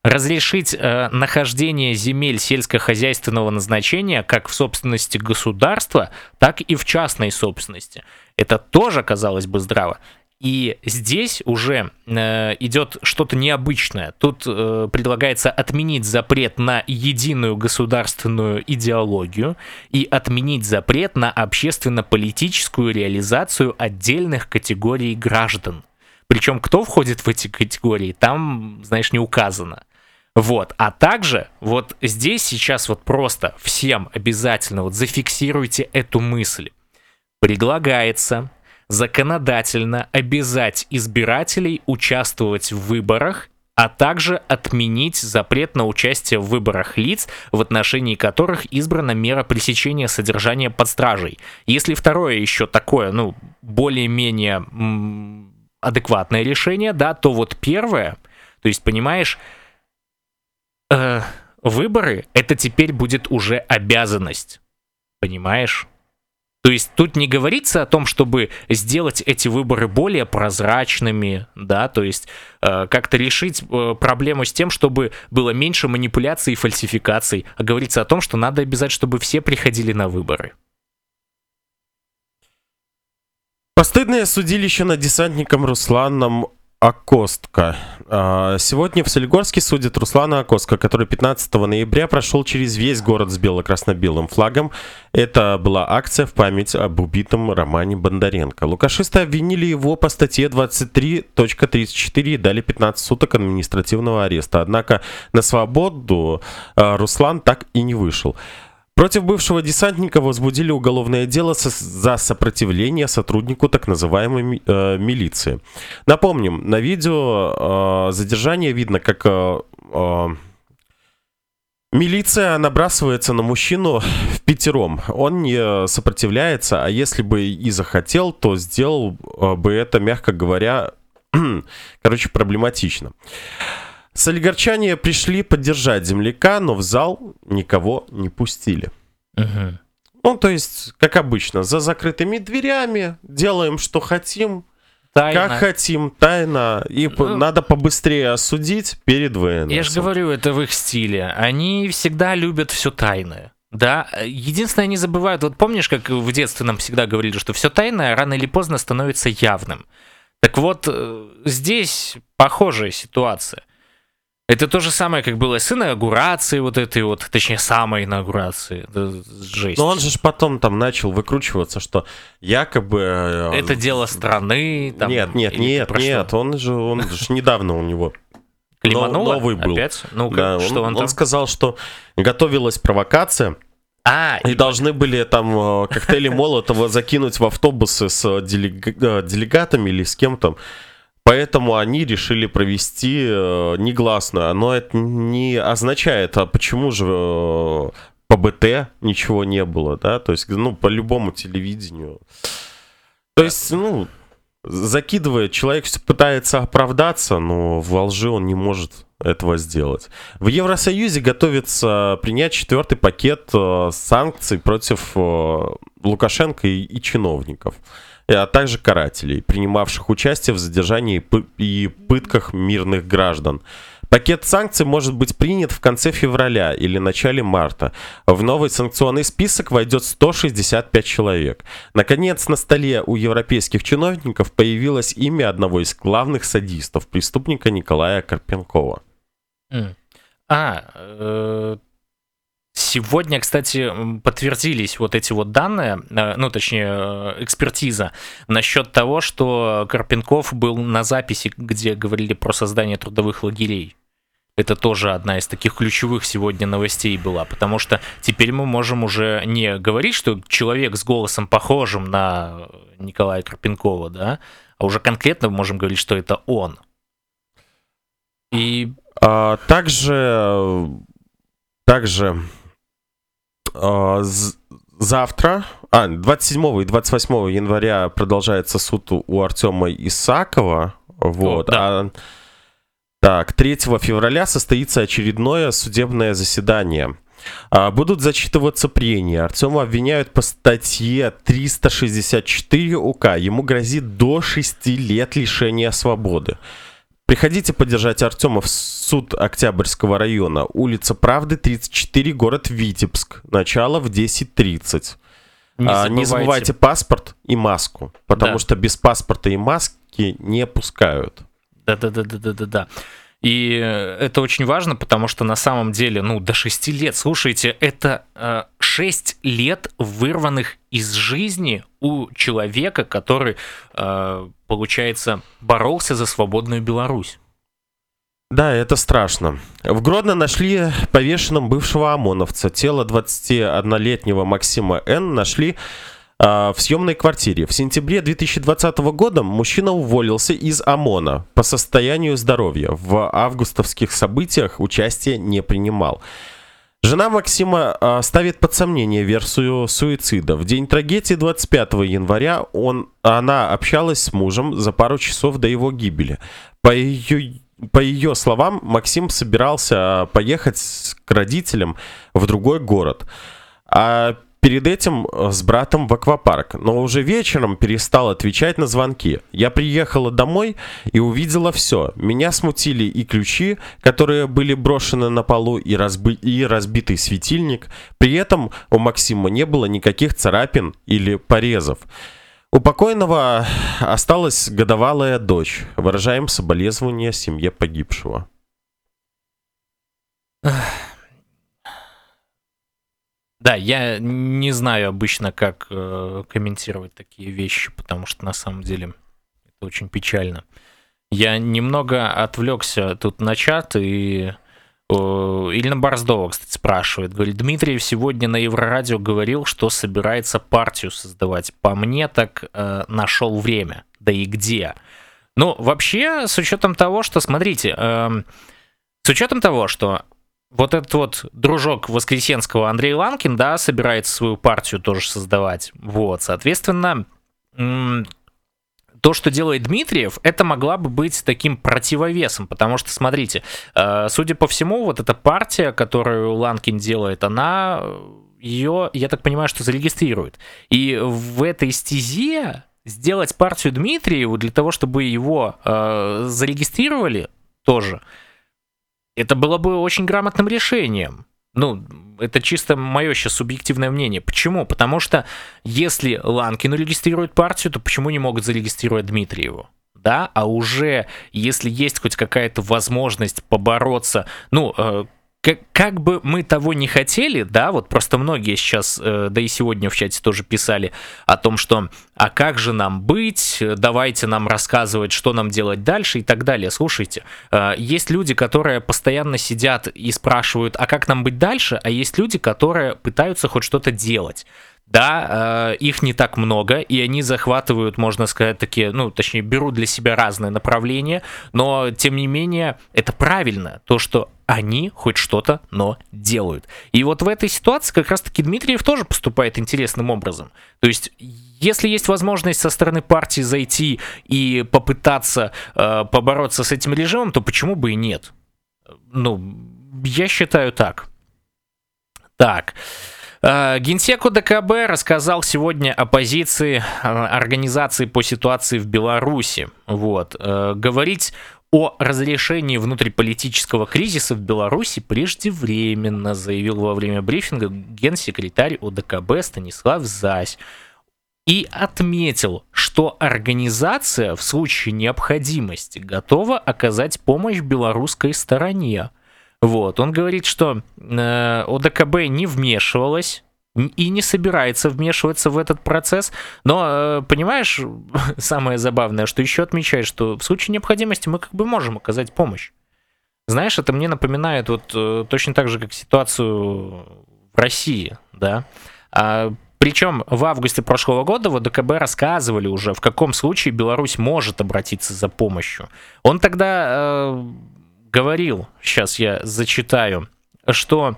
разрешить э, нахождение земель сельскохозяйственного назначения как в собственности государства, так и в частной собственности. Это тоже, казалось бы, здраво. И здесь уже э, идет что-то необычное. Тут э, предлагается отменить запрет на единую государственную идеологию и отменить запрет на общественно-политическую реализацию отдельных категорий граждан. Причем кто входит в эти категории, там, знаешь, не указано. Вот, а также вот здесь сейчас вот просто всем обязательно вот зафиксируйте эту мысль. Предлагается законодательно обязать избирателей участвовать в выборах, а также отменить запрет на участие в выборах лиц, в отношении которых избрана мера пресечения содержания под стражей. Если второе еще такое, ну, более-менее адекватное решение, да, то вот первое, то есть, понимаешь, э, выборы это теперь будет уже обязанность, понимаешь? То есть тут не говорится о том, чтобы сделать эти выборы более прозрачными, да, то есть э, как-то решить э, проблему с тем, чтобы было меньше манипуляций и фальсификаций, а говорится о том, что надо обязать, чтобы все приходили на выборы. Постыдное судилище над десантником Русланом Акостка. А, сегодня в Солигорске судят Руслана Акостка, который 15 ноября прошел через весь город с бело-красно-белым флагом. Это была акция в память об убитом Романе Бондаренко. Лукашисты обвинили его по статье 23.34 и дали 15 суток административного ареста. Однако на свободу а, Руслан так и не вышел. Против бывшего десантника возбудили уголовное дело за сопротивление сотруднику так называемой э, милиции. Напомним, на видео э, задержания видно, как э, э, милиция набрасывается на мужчину в пятером. Он не сопротивляется, а если бы и захотел, то сделал э, бы это, мягко говоря, короче, проблематично. Солигарчане пришли поддержать земляка, но в зал никого не пустили. Угу. Ну, то есть, как обычно, за закрытыми дверями делаем, что хотим, Тайна. Как хотим, тайно. И ну, надо побыстрее осудить перед ВНС. Я же говорю, это в их стиле. Они всегда любят все тайное. Да, единственное, они забывают, вот помнишь, как в детстве нам всегда говорили, что все тайное рано или поздно становится явным. Так вот, э, здесь похожая ситуация. Это то же самое, как было с инаугурацией вот этой вот, точнее, самой инаугурации. Это жесть. Но он же потом там начал выкручиваться, что якобы... Э, это дело страны. Там, нет, нет, нет, нет, он же, он же недавно у него Климануло? новый был. Опять? Ну, да, что он, он, он сказал, что готовилась провокация, а, и, и должны были там э, коктейли Молотова закинуть в автобусы с делегатами или с кем-то. Поэтому они решили провести э, негласную. Но это не означает, а почему же э, по БТ ничего не было, да? То есть, ну, по любому телевидению. То есть, ну, закидывает, человек пытается оправдаться, но в лжи он не может этого сделать. В Евросоюзе готовится принять четвертый пакет э, санкций против Лукашенко и, и чиновников а также карателей, принимавших участие в задержании и пытках мирных граждан. Пакет санкций может быть принят в конце февраля или начале марта. В новый санкционный список войдет 165 человек. Наконец, на столе у европейских чиновников появилось имя одного из главных садистов, преступника Николая Карпенкова. А, э, Сегодня, кстати, подтвердились вот эти вот данные, э, ну, точнее, э, экспертиза насчет того, что Карпенков был на записи, где говорили про создание трудовых лагерей. Это тоже одна из таких ключевых сегодня новостей была, потому что теперь мы можем уже не говорить, что человек с голосом похожим на Николая Карпенкова, да, а уже конкретно можем говорить, что это он. И а, также, также завтра, а, 27 и 28 января продолжается суд у Артема Исакова. Вот. О, да. а, так, 3 февраля состоится очередное судебное заседание. А, будут зачитываться прения. Артема обвиняют по статье 364 УК. Ему грозит до 6 лет лишения свободы. Приходите поддержать Артема в суд Октябрьского района. Улица Правды, 34, город Витебск. Начало в 10.30. Не, а, не забывайте паспорт и маску, потому да. что без паспорта и маски не пускают. Да-да-да-да-да-да. И это очень важно, потому что на самом деле, ну, до 6 лет, слушайте, это э, 6 лет вырванных из жизни у человека, который, э, получается, боролся за свободную Беларусь. Да, это страшно. В Гродно нашли повешенным бывшего ОМОНовца. Тело 21-летнего Максима Н. нашли а, в съемной квартире. В сентябре 2020 года мужчина уволился из ОМОНа по состоянию здоровья. В августовских событиях участие не принимал. Жена Максима э, ставит под сомнение версию суицида. В день трагедии 25 января он, она общалась с мужем за пару часов до его гибели. По ее, по ее словам, Максим собирался поехать к родителям в другой город. А перед этим э, с братом в аквапарк, но уже вечером перестал отвечать на звонки. Я приехала домой и увидела все. Меня смутили и ключи, которые были брошены на полу, и, разби и разбитый светильник. При этом у Максима не было никаких царапин или порезов. У покойного осталась годовалая дочь. Выражаем соболезнования семье погибшего. Да, я не знаю обычно, как э, комментировать такие вещи, потому что на самом деле это очень печально. Я немного отвлекся тут на чат и э, Ильна Борздова, кстати, спрашивает. Говорит, Дмитриев сегодня на Еврорадио говорил, что собирается партию создавать. По мне так э, нашел время. Да и где? Ну, вообще, с учетом того, что, смотрите, э, с учетом того, что вот этот вот дружок Воскресенского Андрей Ланкин, да, собирается свою партию тоже создавать. Вот, соответственно, то, что делает Дмитриев, это могла бы быть таким противовесом, потому что, смотрите, э, судя по всему, вот эта партия, которую Ланкин делает, она ее, я так понимаю, что зарегистрирует. И в этой стезе сделать партию Дмитриеву для того, чтобы его э, зарегистрировали тоже – это было бы очень грамотным решением. Ну, это чисто мое сейчас субъективное мнение. Почему? Потому что если Ланкину регистрируют партию, то почему не могут зарегистрировать Дмитриеву? Да, а уже если есть хоть какая-то возможность побороться, ну, э, как, бы мы того не хотели, да, вот просто многие сейчас, э, да и сегодня в чате тоже писали о том, что а как же нам быть, давайте нам рассказывать, что нам делать дальше и так далее. Слушайте, э, есть люди, которые постоянно сидят и спрашивают, а как нам быть дальше, а есть люди, которые пытаются хоть что-то делать. Да, э, их не так много, и они захватывают, можно сказать, такие, ну, точнее, берут для себя разные направления, но, тем не менее, это правильно, то, что они хоть что-то, но делают. И вот в этой ситуации как раз-таки Дмитриев тоже поступает интересным образом. То есть, если есть возможность со стороны партии зайти и попытаться э, побороться с этим режимом, то почему бы и нет? Ну, я считаю так. Так. Э, Генсеку ДКБ рассказал сегодня о позиции э, организации по ситуации в Беларуси. Вот. Э, говорить о разрешении внутриполитического кризиса в Беларуси преждевременно, заявил во время брифинга генсекретарь ОДКБ Станислав Зась. И отметил, что организация в случае необходимости готова оказать помощь белорусской стороне. Вот, он говорит, что э, ОДКБ не вмешивалась и не собирается вмешиваться в этот процесс. Но, э, понимаешь, самое забавное, что еще отмечает, что в случае необходимости мы как бы можем оказать помощь. Знаешь, это мне напоминает вот э, точно так же, как ситуацию в России, да. А, причем в августе прошлого года в ДКБ рассказывали уже, в каком случае Беларусь может обратиться за помощью. Он тогда э, говорил, сейчас я зачитаю, что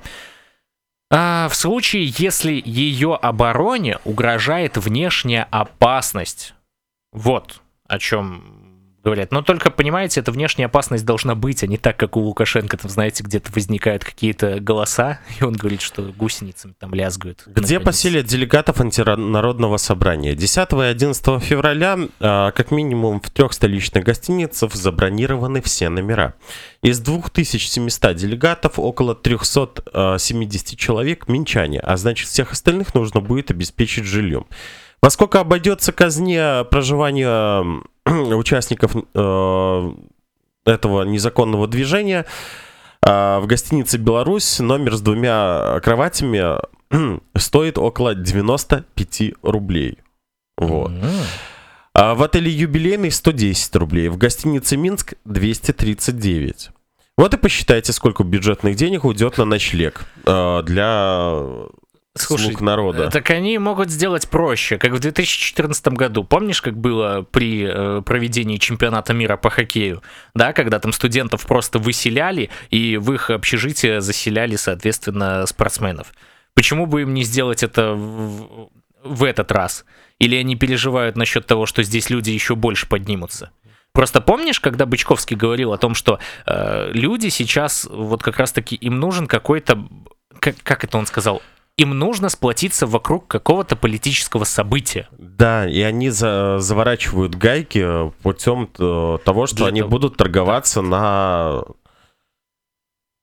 а в случае, если ее обороне угрожает внешняя опасность. Вот о чем говорят. Но только, понимаете, эта внешняя опасность должна быть, а не так, как у Лукашенко, там, знаете, где-то возникают какие-то голоса, и он говорит, что гусеницами там лязгают. Где наконец. поселят делегатов антинародного собрания? 10 и 11 февраля, а, как минимум, в трех столичных гостиницах забронированы все номера. Из 2700 делегатов около 370 человек минчане, а значит, всех остальных нужно будет обеспечить жильем. Во сколько обойдется казне проживания участников э, этого незаконного движения э, в гостинице «Беларусь» номер с двумя кроватями стоит около 95 рублей. Вот. А в отеле «Юбилейный» 110 рублей, в гостинице «Минск» 239. Вот и посчитайте, сколько бюджетных денег уйдет на ночлег э, для Слушай, слуг народа. Так они могут сделать проще, как в 2014 году. Помнишь, как было при э, проведении чемпионата мира по хоккею? Да, когда там студентов просто выселяли, и в их общежитие заселяли, соответственно, спортсменов. Почему бы им не сделать это в, в этот раз? Или они переживают насчет того, что здесь люди еще больше поднимутся? Просто помнишь, когда Бычковский говорил о том, что э, люди сейчас вот как раз-таки им нужен какой-то, как, как это он сказал, им нужно сплотиться вокруг какого-то политического события. Да, и они за, заворачивают гайки путем э, того, что Для они того... будут торговаться на,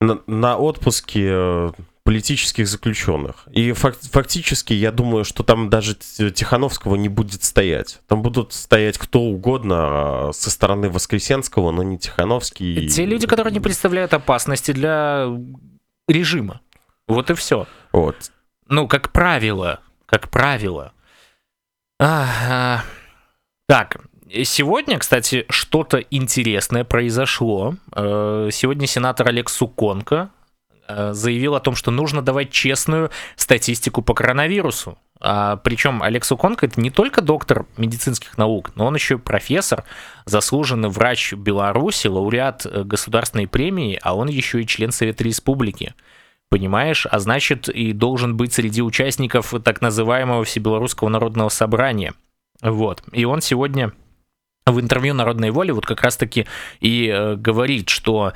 на, на отпуске э, политических заключенных. И фак, фактически я думаю, что там даже Тихановского не будет стоять. Там будут стоять кто угодно со стороны Воскресенского, но не Тихановский. Те люди, которые не представляют опасности для режима. Вот и все. Вот. Ну, как правило, как правило. А, а, так, сегодня, кстати, что-то интересное произошло. Э, сегодня сенатор Олег Суконко э, заявил о том, что нужно давать честную статистику по коронавирусу. А, причем Олег Суконко это не только доктор медицинских наук, но он еще профессор, заслуженный врач Беларуси, лауреат э, государственной премии, а он еще и член Совета Республики понимаешь, а значит и должен быть среди участников так называемого Всебелорусского народного собрания. Вот. И он сегодня в интервью «Народной воли» вот как раз-таки и э, говорит, что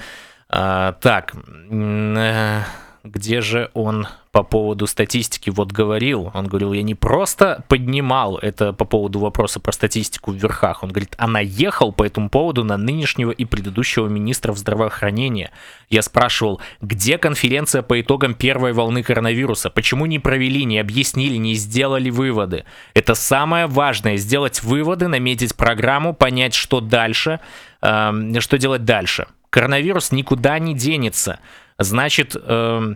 э, так, э, где же он по поводу статистики вот говорил. Он говорил, я не просто поднимал это по поводу вопроса про статистику в верхах. Он говорит, а наехал по этому поводу на нынешнего и предыдущего министров здравоохранения. Я спрашивал, где конференция по итогам первой волны коронавируса? Почему не провели, не объяснили, не сделали выводы? Это самое важное, сделать выводы, наметить программу, понять, что дальше, э, что делать дальше. Коронавирус никуда не денется. Значит, э,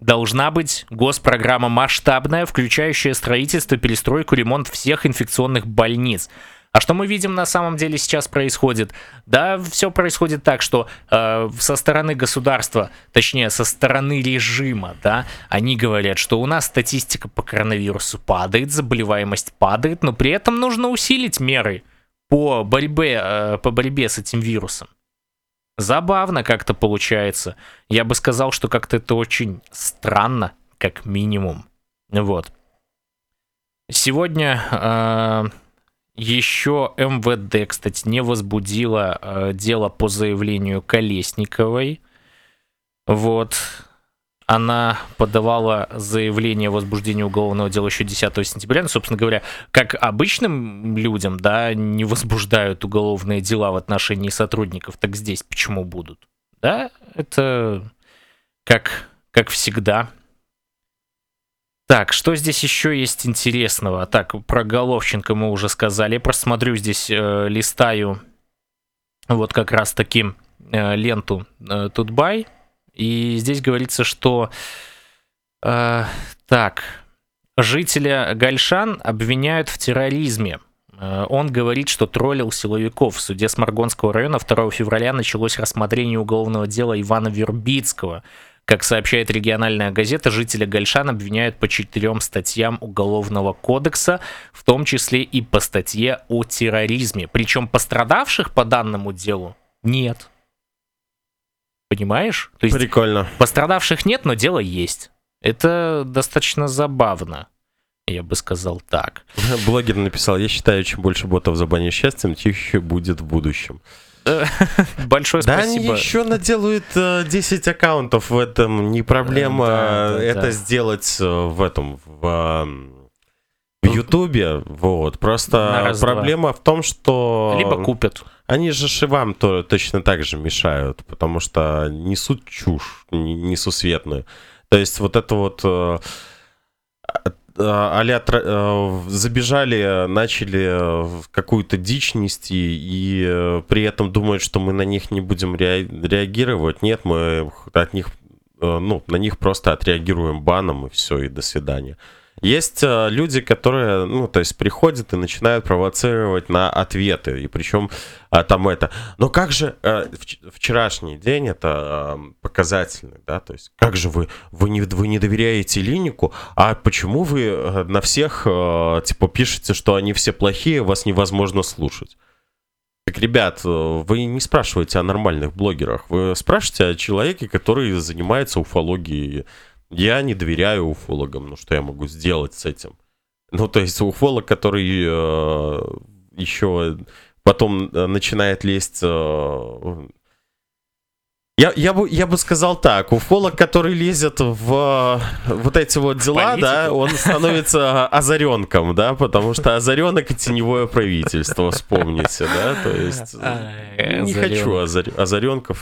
должна быть госпрограмма масштабная, включающая строительство, перестройку, ремонт всех инфекционных больниц. А что мы видим на самом деле сейчас происходит? Да, все происходит так, что э, со стороны государства, точнее, со стороны режима, да, они говорят, что у нас статистика по коронавирусу падает, заболеваемость падает, но при этом нужно усилить меры по борьбе, э, по борьбе с этим вирусом. Забавно как-то получается. Я бы сказал, что как-то это очень странно, как минимум. Вот. Сегодня э, еще МВД, кстати, не возбудило э, дело по заявлению Колесниковой. Вот она подавала заявление о возбуждении уголовного дела еще 10 сентября. Ну, собственно говоря, как обычным людям, да, не возбуждают уголовные дела в отношении сотрудников, так здесь почему будут? Да, это как, как всегда. Так, что здесь еще есть интересного? Так, про Головченко мы уже сказали. Я просто смотрю здесь, э, листаю вот как раз таки э, ленту э, Тутбай. И здесь говорится, что э, так, жителя Гальшан обвиняют в терроризме. Э, он говорит, что троллил силовиков. В суде Сморгонского района 2 февраля началось рассмотрение уголовного дела Ивана Вербицкого. Как сообщает региональная газета, жителя Гальшан обвиняют по четырем статьям Уголовного кодекса, в том числе и по статье о терроризме. Причем пострадавших по данному делу нет. Понимаешь? То есть Прикольно. Пострадавших нет, но дело есть. Это достаточно забавно. Я бы сказал так. Блогер написал, я считаю, чем больше ботов за бане счастьем, тише будет в будущем. Большое да, спасибо. Да, они еще наделают э, 10 аккаунтов в этом. Не проблема да, да, это сделать э, в этом, в, в Ютубе. Вот. Просто проблема в том, что... Либо купят. Они же и вам то, точно так же мешают, потому что несут чушь несусветную. То есть вот это вот... Э, а забежали, начали какую-то дичь нести и при этом думают, что мы на них не будем реагировать. Нет, мы от них, ну, на них просто отреагируем баном и все, и до свидания. Есть э, люди, которые, ну, то есть приходят и начинают провоцировать на ответы, и причем а, там это. Но как же э, вчерашний день это показательный, да, то есть как же вы вы не вы не доверяете Линику, а почему вы э, на всех типа пишете, что они все плохие, вас невозможно слушать? Так, ребят, вы не спрашиваете о нормальных блогерах, вы спрашиваете о человеке, который занимается уфологией я не доверяю уфологам. Ну, что я могу сделать с этим? Ну, то есть уфолог, который э, еще потом э, начинает лезть... Э, я, я, бы, я бы сказал так, уфолог, который лезет в вот эти вот дела, да, он становится озаренком, да, потому что озаренок и теневое правительство, вспомните, да, то есть не хочу озаренков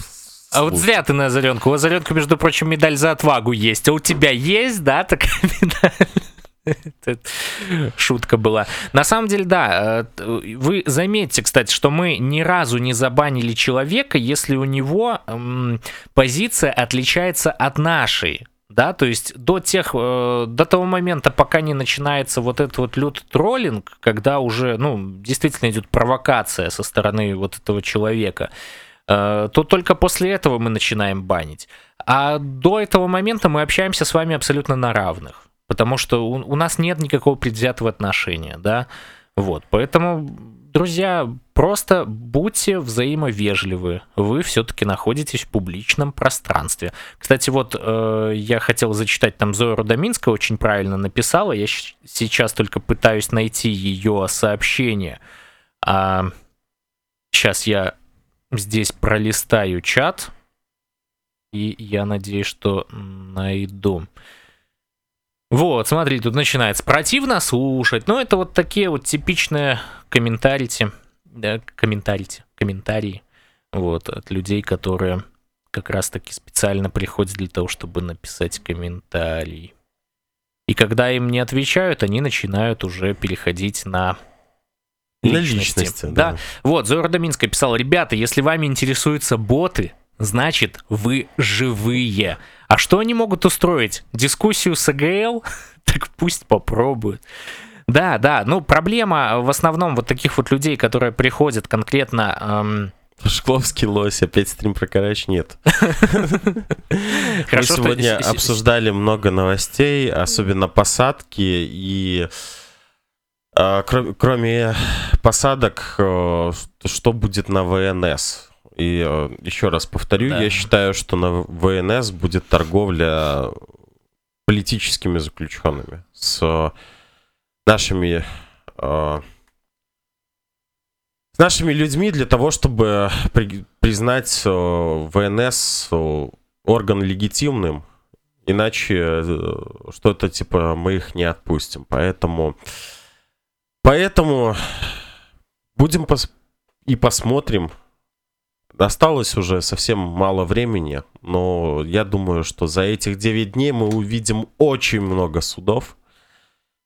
а вот зря ты на Озаренку. У Озаренка, между прочим, медаль за отвагу есть. А у тебя есть, да, такая медаль? Шутка была. На самом деле, да, э, вы заметьте, кстати, что мы ни разу не забанили человека, если у него эм, позиция отличается от нашей. Да, то есть до тех, э, до того момента, пока не начинается вот этот вот лютый троллинг, когда уже, ну, действительно идет провокация со стороны вот этого человека, то только после этого мы начинаем банить. А до этого момента мы общаемся с вами абсолютно на равных, потому что у, у нас нет никакого предвзятого отношения, да, вот, поэтому, друзья, просто будьте взаимовежливы, вы все-таки находитесь в публичном пространстве. Кстати, вот э, я хотел зачитать там Зою Рудоминская, очень правильно написала, я сейчас только пытаюсь найти ее сообщение. А, сейчас я здесь пролистаю чат, и я надеюсь, что найду. Вот, смотри, тут начинается. Противно слушать. Ну, это вот такие вот типичные комментарии. Да, комментарии. Комментарии. Вот, от людей, которые как раз-таки специально приходят для того, чтобы написать комментарий. И когда им не отвечают, они начинают уже переходить на личности. личности да. да. Вот, Зоя Родоминская писала, ребята, если вами интересуются боты, значит, вы живые. А что они могут устроить? Дискуссию с АГЛ? так пусть попробуют. Да, да, ну проблема в основном вот таких вот людей, которые приходят конкретно... Эм... Шкловский лось, опять стрим про Карач нет. Мы сегодня обсуждали много новостей, особенно посадки и а, кроме посадок, э, что будет на ВНС? И э, еще раз повторю, да. я считаю, что на ВНС будет торговля политическими заключенными с нашими э, с нашими людьми для того, чтобы при, признать ВНС орган легитимным, иначе что-то типа мы их не отпустим. Поэтому Поэтому будем пос и посмотрим. Осталось уже совсем мало времени, но я думаю, что за этих 9 дней мы увидим очень много судов.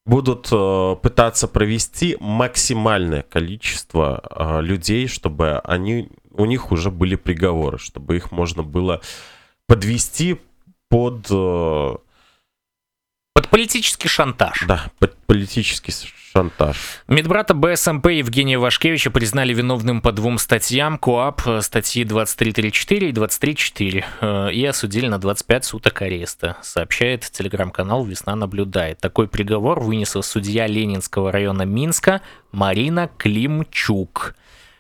Будут э, пытаться провести максимальное количество э, людей, чтобы они, у них уже были приговоры, чтобы их можно было подвести под... Э, под политический шантаж. Да, под политический шантаж. Медбрата БСМП Евгения Вашкевича признали виновным по двум статьям КОАП, статьи 2334 и 23.4, э, и осудили на 25 суток ареста, сообщает телеграм-канал «Весна наблюдает». Такой приговор вынесла судья Ленинского района Минска Марина Климчук.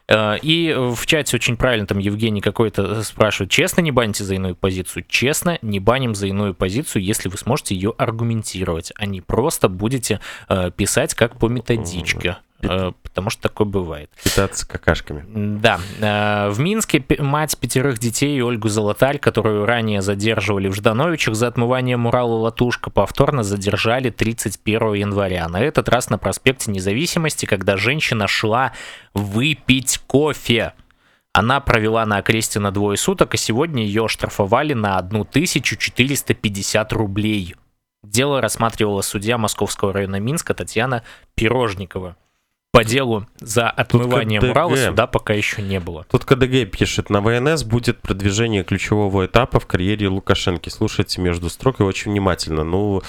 Э, и в чате очень правильно там Евгений какой-то спрашивает, честно не баните за иную позицию? Честно, не баним за иную позицию, если вы сможете ее аргументировать, а не просто будете э, писать как по методичке. Э, потому что такое бывает. Питаться какашками. Да. Э, в Минске мать пятерых детей Ольгу Золотарь, которую ранее задерживали в Ждановичах за отмывание мурала «Латушка», повторно задержали 31 января. На этот раз на проспекте Независимости, когда женщина шла выпить кофе. Она провела на окресте на двое суток, и сегодня ее оштрафовали на 1450 рублей. Дело рассматривала судья Московского района Минска Татьяна Пирожникова. По делу за отмывание Тут Урала суда пока еще не было. Тут КДГ пишет, на ВНС будет продвижение ключевого этапа в карьере Лукашенко. Слушайте между строк и очень внимательно. Ну,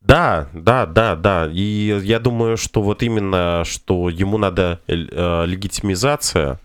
да, да, да, да. И я думаю, что вот именно, что ему надо э, легитимизация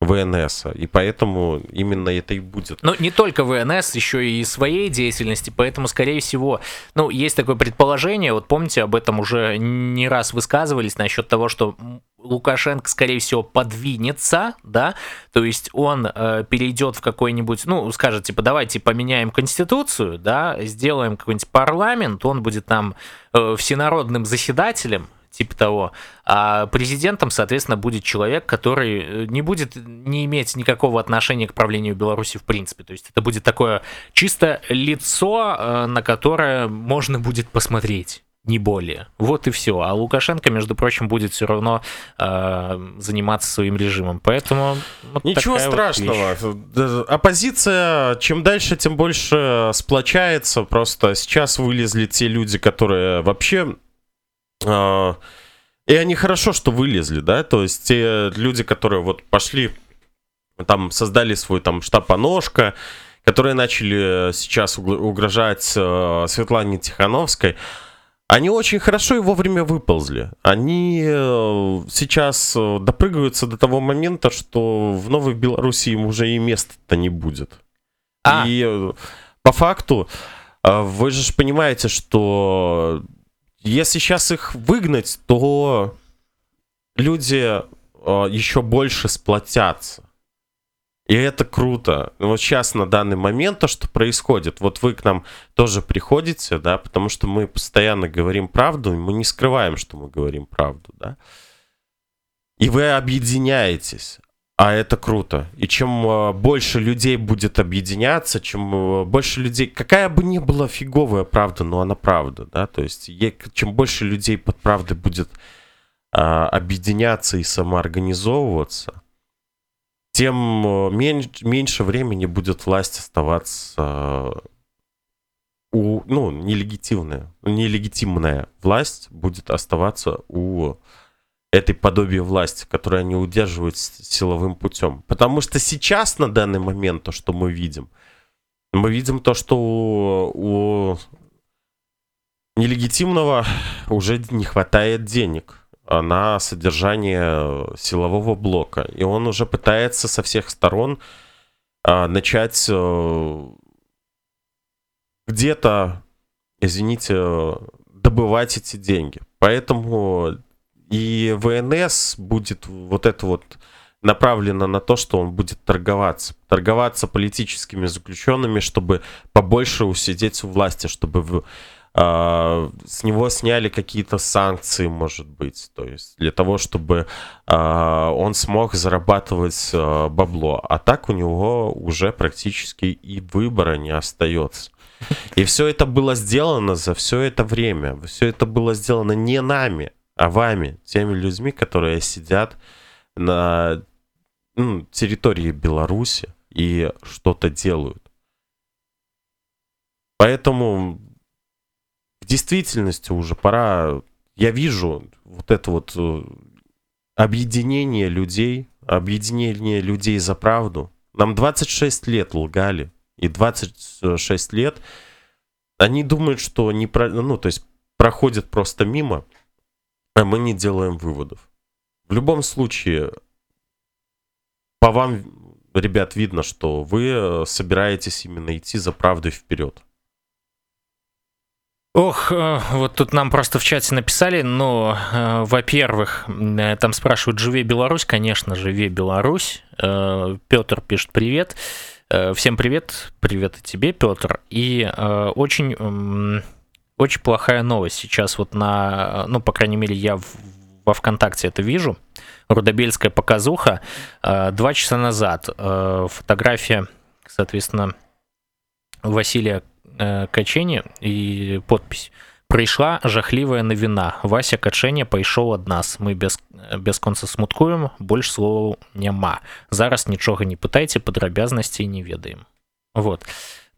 ВНС, и поэтому именно это и будет. Ну, не только ВНС, еще и своей деятельности, поэтому, скорее всего, ну, есть такое предположение, вот помните, об этом уже не раз высказывались насчет того, что Лукашенко, скорее всего, подвинется, да, то есть он э, перейдет в какой-нибудь, ну, скажет, типа, давайте поменяем конституцию, да, сделаем какой-нибудь парламент, он будет там э, всенародным заседателем, типа того. А президентом, соответственно, будет человек, который э, не будет не иметь никакого отношения к правлению Беларуси в принципе. То есть это будет такое чисто лицо, э, на которое можно будет посмотреть не более. Вот и все. А Лукашенко, между прочим, будет все равно э, заниматься своим режимом. Поэтому вот ничего страшного. Вот Оппозиция чем дальше, тем больше сплочается. Просто сейчас вылезли те люди, которые вообще и они хорошо, что вылезли, да, то есть те люди, которые вот пошли, там создали свой там штаб-поножка, которые начали сейчас угрожать э, Светлане Тихановской, они очень хорошо и вовремя выползли. Они э, сейчас э, допрыгиваются до того момента, что в Новой Беларуси им уже и места-то не будет. А. И по факту вы же понимаете, что если сейчас их выгнать, то люди э, еще больше сплотятся. И это круто. Вот сейчас на данный момент то, что происходит, вот вы к нам тоже приходите, да, потому что мы постоянно говорим правду, и мы не скрываем, что мы говорим правду, да. И вы объединяетесь. А это круто. И чем э, больше людей будет объединяться, чем э, больше людей... Какая бы ни была фиговая правда, но она правда, да? То есть чем больше людей под правдой будет а, объединяться и самоорганизовываться, тем э, меньше, меньше времени будет власть оставаться у... Ну, нелегитимная. Нелегитимная власть будет оставаться у этой подобие власти, которое они удерживают силовым путем. Потому что сейчас, на данный момент, то, что мы видим, мы видим то, что у, у нелегитимного уже не хватает денег на содержание силового блока. И он уже пытается со всех сторон а, начать а, где-то, извините, добывать эти деньги. Поэтому и ВНС будет вот это вот направлено на то, что он будет торговаться. Торговаться политическими заключенными, чтобы побольше усидеть у власти, чтобы в, э, с него сняли какие-то санкции, может быть. То есть для того, чтобы э, он смог зарабатывать э, бабло. А так у него уже практически и выбора не остается. И все это было сделано за все это время. Все это было сделано не нами, а вами, теми людьми, которые сидят на ну, территории Беларуси и что-то делают. Поэтому в действительности уже пора, я вижу вот это вот э, объединение людей, объединение людей за правду. Нам 26 лет лгали, и 26 лет они думают, что не про, ну, то есть проходят просто мимо, а мы не делаем выводов. В любом случае, по вам, ребят, видно, что вы э, собираетесь именно идти за правдой вперед. Ох, э, вот тут нам просто в чате написали, но, э, во-первых, там спрашивают, живе Беларусь? Конечно, живе Беларусь. Петр пишет привет. Всем привет, привет и тебе, Петр. И очень очень плохая новость сейчас вот на, ну, по крайней мере, я в, во ВКонтакте это вижу. Рудобельская показуха. Э, два часа назад э, фотография, соответственно, Василия э, Качени и подпись. Прийшла жахлівая навіна. Вася Каченя пайшоў ад нас. Мы без, бясконца смуткуем, больш словаў няма. Зараз нічога не пытайце, падрабязнасцей не ведаем. Вот.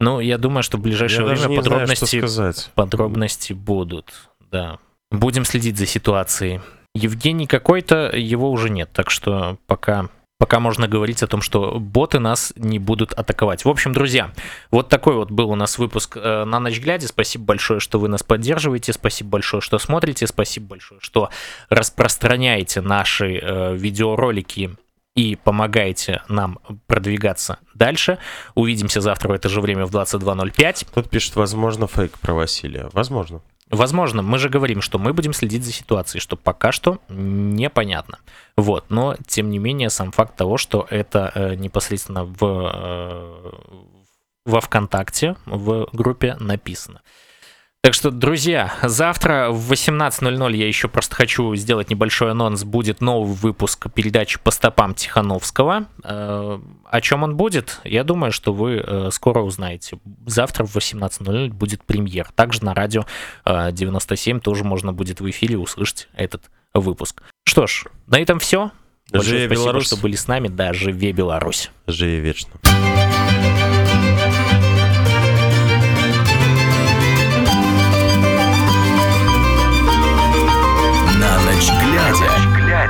Ну, я думаю, что в ближайшее я время подробности, знаю, подробности будут. Да. Будем следить за ситуацией. Евгений какой-то, его уже нет, так что пока пока можно говорить о том, что боты нас не будут атаковать. В общем, друзья, вот такой вот был у нас выпуск э, на ночь глядя. Спасибо большое, что вы нас поддерживаете. Спасибо большое, что смотрите. Спасибо большое, что распространяете наши э, видеоролики и помогаете нам продвигаться дальше. Увидимся завтра в это же время в 22.05. Тут пишет, возможно, фейк про Василия. Возможно. Возможно, мы же говорим, что мы будем следить за ситуацией, что пока что непонятно. Вот, но тем не менее сам факт того, что это э, непосредственно в, э, во ВКонтакте в группе написано. Так что, друзья, завтра в 18.00 я еще просто хочу сделать небольшой анонс. Будет новый выпуск передачи по стопам Тихановского. Э, о чем он будет? Я думаю, что вы э, скоро узнаете. Завтра в 18.00 будет премьер. Также на радио 97 э, тоже можно будет в эфире услышать этот выпуск. Что ж, на этом все. Большое живе спасибо, Беларусь. что были с нами. Да, живе Беларусь. Живи вечно.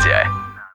Глядя. глядя.